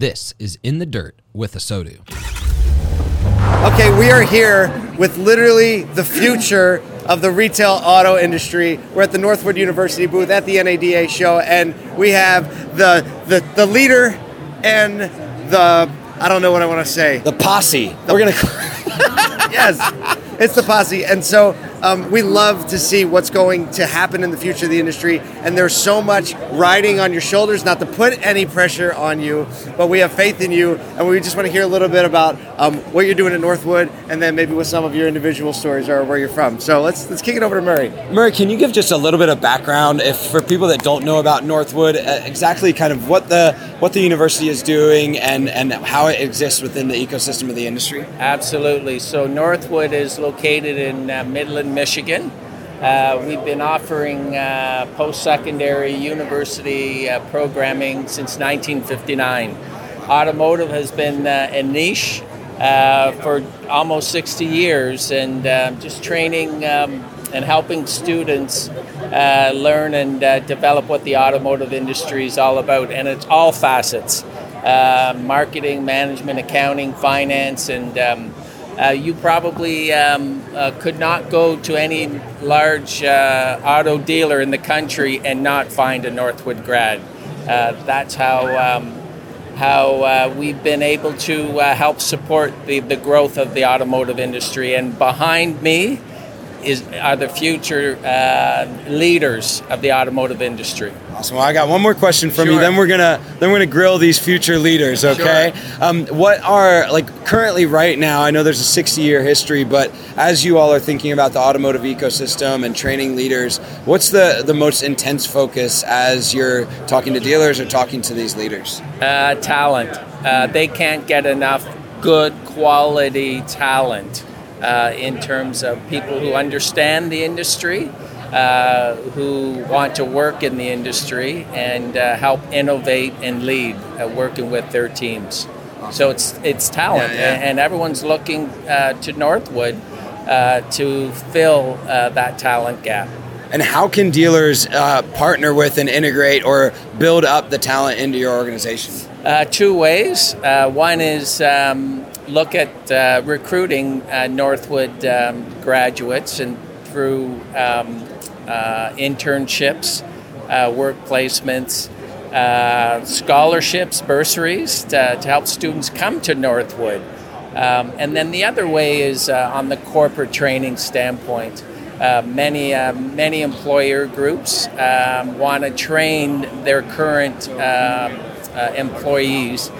This is In the Dirt with ASOTU. Okay, we are here with literally the future of the retail auto industry. We're at the Northwood University booth at the NADA show, and we have the the, the leader and the I don't know what I want to say. The posse. We're gonna. yes, it's the posse, and so um, we love to see what's going to happen in the future of the industry. And there's so much riding on your shoulders, not to put any pressure on you, but we have faith in you, and we just want to hear a little bit about um, what you're doing at Northwood, and then maybe with some of your individual stories or where you're from. So let's let's kick it over to Murray. Murray, can you give just a little bit of background, if for people that don't know about Northwood, exactly kind of what the what the university is doing and and how it exists within the ecosystem of the industry? Absolutely. So Northwood is located in uh, Midland, Michigan. Uh, we've been offering uh, post secondary university uh, programming since 1959. Automotive has been uh, a niche uh, for almost 60 years, and uh, just training um, and helping students uh, learn and uh, develop what the automotive industry is all about. And it's all facets uh, marketing, management, accounting, finance, and um, uh, you probably um, uh, could not go to any large uh, auto dealer in the country and not find a Northwood grad. Uh, that's how um, how uh, we've been able to uh, help support the, the growth of the automotive industry. And behind me is are the future leaders of the automotive industry. Awesome. Well, I got one more question from you. Then we're gonna then we're gonna grill these future leaders. Okay. Um, what are like currently right now? I know there's a 60 year history, but as you all are thinking about the automotive ecosystem and training leaders, what's the the most intense focus as you're talking to dealers or talking to these leaders? Uh, talent. Uh, they can't get enough good quality talent uh, in terms of people who understand the industry, uh, who want to work in the industry and uh, help innovate and lead, uh, working with their teams. So it's it's talent, Yeah, yeah. and- and everyone's looking uh, to Northwood uh, to fill uh, that talent gap. And how can dealers uh, partner with and integrate or build up the talent into your organization? Uh, two ways. Uh, one is um, look at uh, recruiting uh, Northwood um, graduates and through um, uh, internships, uh, work placements, uh, scholarships, bursaries to, to help students come to Northwood. Um, and then the other way is on the corporate training standpoint. Many many employer groups um, want to train their current um, employees,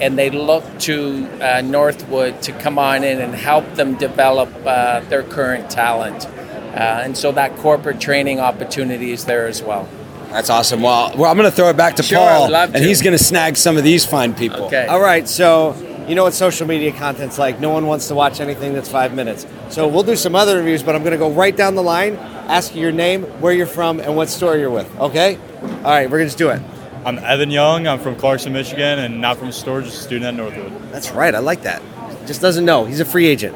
and they look to uh, Northwood to come on in and help them develop uh, their current talent. Uh, and so that corporate training opportunity is there as well. That's awesome. Well, well I'm going to throw it back to Sure, Paul, would love and he's going to snag some of these fine people. Okay. All right, so you know what social media content's like. No one wants to watch anything that's five minutes. So we'll do some other reviews, but I'm going to go right down the line, ask you your name, where you're from, and what store you're with. Okay? All right, we're going to just do it. I'm Evan Young. I'm from Clarkson, Michigan, and not from storage, just a student at Northwood. That's right. I like that. Just doesn't know. He's a free agent.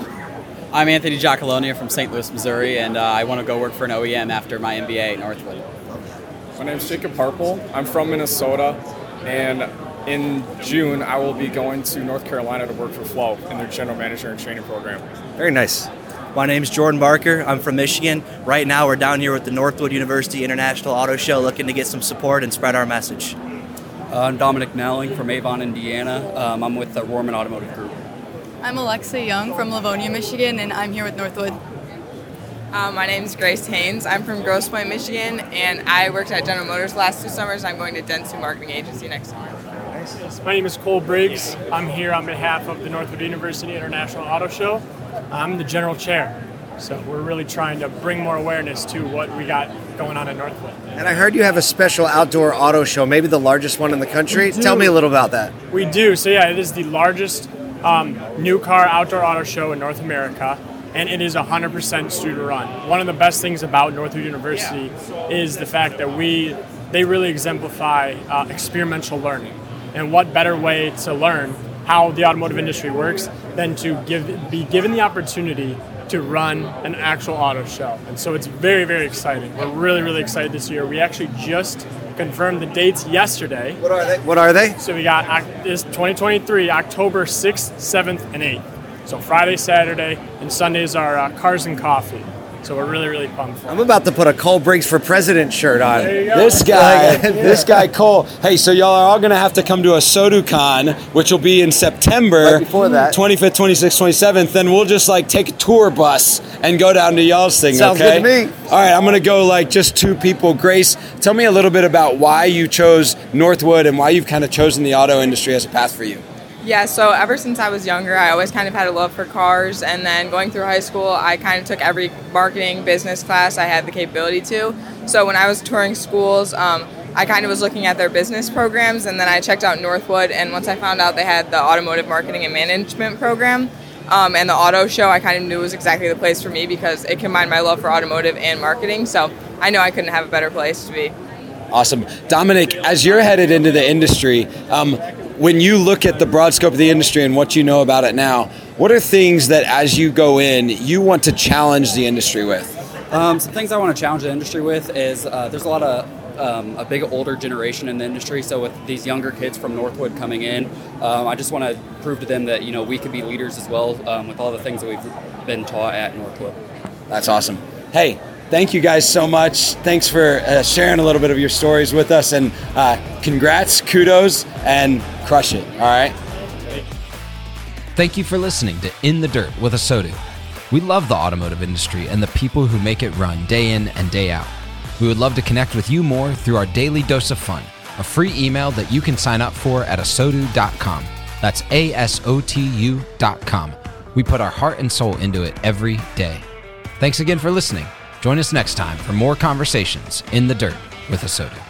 I'm Anthony Giacalone from St. Louis, Missouri, and uh, I want to go work for an OEM after my MBA at Northwood. My name's Jacob Harpel. I'm from Minnesota, and in June I will be going to North Carolina to work for Flow in their general manager and training program. Very nice. My name is Jordan Barker. I'm from Michigan. Right now, we're down here with the Northwood University International Auto Show looking to get some support and spread our message. Uh, I'm Dominic Nowling from Avon, Indiana. Um, I'm with the Rohrman Automotive Group. I'm Alexa Young from Livonia, Michigan, and I'm here with Northwood. Um, my name is Grace Haynes. I'm from Grosse Pointe, Michigan, and I worked at General Motors last two summers. I'm going to Dentsu Marketing Agency next summer. My name is Cole Briggs. I'm here on behalf of the Northwood University International Auto Show. I'm the general chair. So we're really trying to bring more awareness to what we got going on at Northwood. And I heard you have a special outdoor auto show, maybe the largest one in the country. Tell me a little about that. We do. So yeah, it is the largest um, new car outdoor auto show in North America, and it is 100% student run. One of the best things about Northwood University is the fact that we they really exemplify uh, experiential learning. And what better way to learn how the automotive industry works than to give be given the opportunity to run an actual auto show. And so it's very very exciting. We're really really excited this year. We actually just confirmed the dates yesterday. What are they? What are they? So we got this 2023 October 6th, 7th, and 8th. So Friday, Saturday, and Sundays are uh, Cars and Coffee. So we're really, really pumped for. I'm about to put a Cole Briggs for President shirt on. There you go. This guy, this guy Cole. Hey, so y'all are all gonna have to come to ASOTU CON, which will be in September. Right before that. 25th, 26th, 27th. Then we'll just like take a tour bus and go down to y'all's thing. Sounds okay? good to me. All right, I'm gonna go like just two people. Grace, tell me a little bit about why you chose Northwood and why you've kind of chosen the auto industry as a path for you. Yeah, so ever since I was younger, I always kind of had a love for cars. And then going through high school, I kind of took every marketing business class I had the capability to. So when I was touring schools, um, I kind of was looking at their business programs. And then I checked out Northwood. And once I found out they had the automotive marketing and management program um, and the auto show, I kind of knew was exactly the place for me because it combined my love for automotive and marketing. So I know I couldn't have a better place to be. Awesome. Dominic, as you're headed into the industry, um, when you look at the broad scope of the industry and what you know about it now, what are things that as you go in, you want to challenge the industry with? Um, some things I want to challenge the industry with is uh, there's a lot of um, a big older generation in the industry. So with these younger kids from Northwood coming in, um, I just want to prove to them that you know we could be leaders as well um, with all the things that we've been taught at Northwood. That's awesome. Hey, thank you guys so much. Thanks for uh, sharing a little bit of your stories with us, and uh, congrats, kudos, and crush it. All right. Thank you for listening to In the Dirt with ASOTU. We love the automotive industry and the people who make it run day in and day out. We would love to connect with you more through our daily dose of fun, a free email that you can sign up for at asotu.com. That's A S O T U.com. We put our heart and soul into it every day. Thanks again for listening. Join us next time for more conversations in the dirt with ASOTU.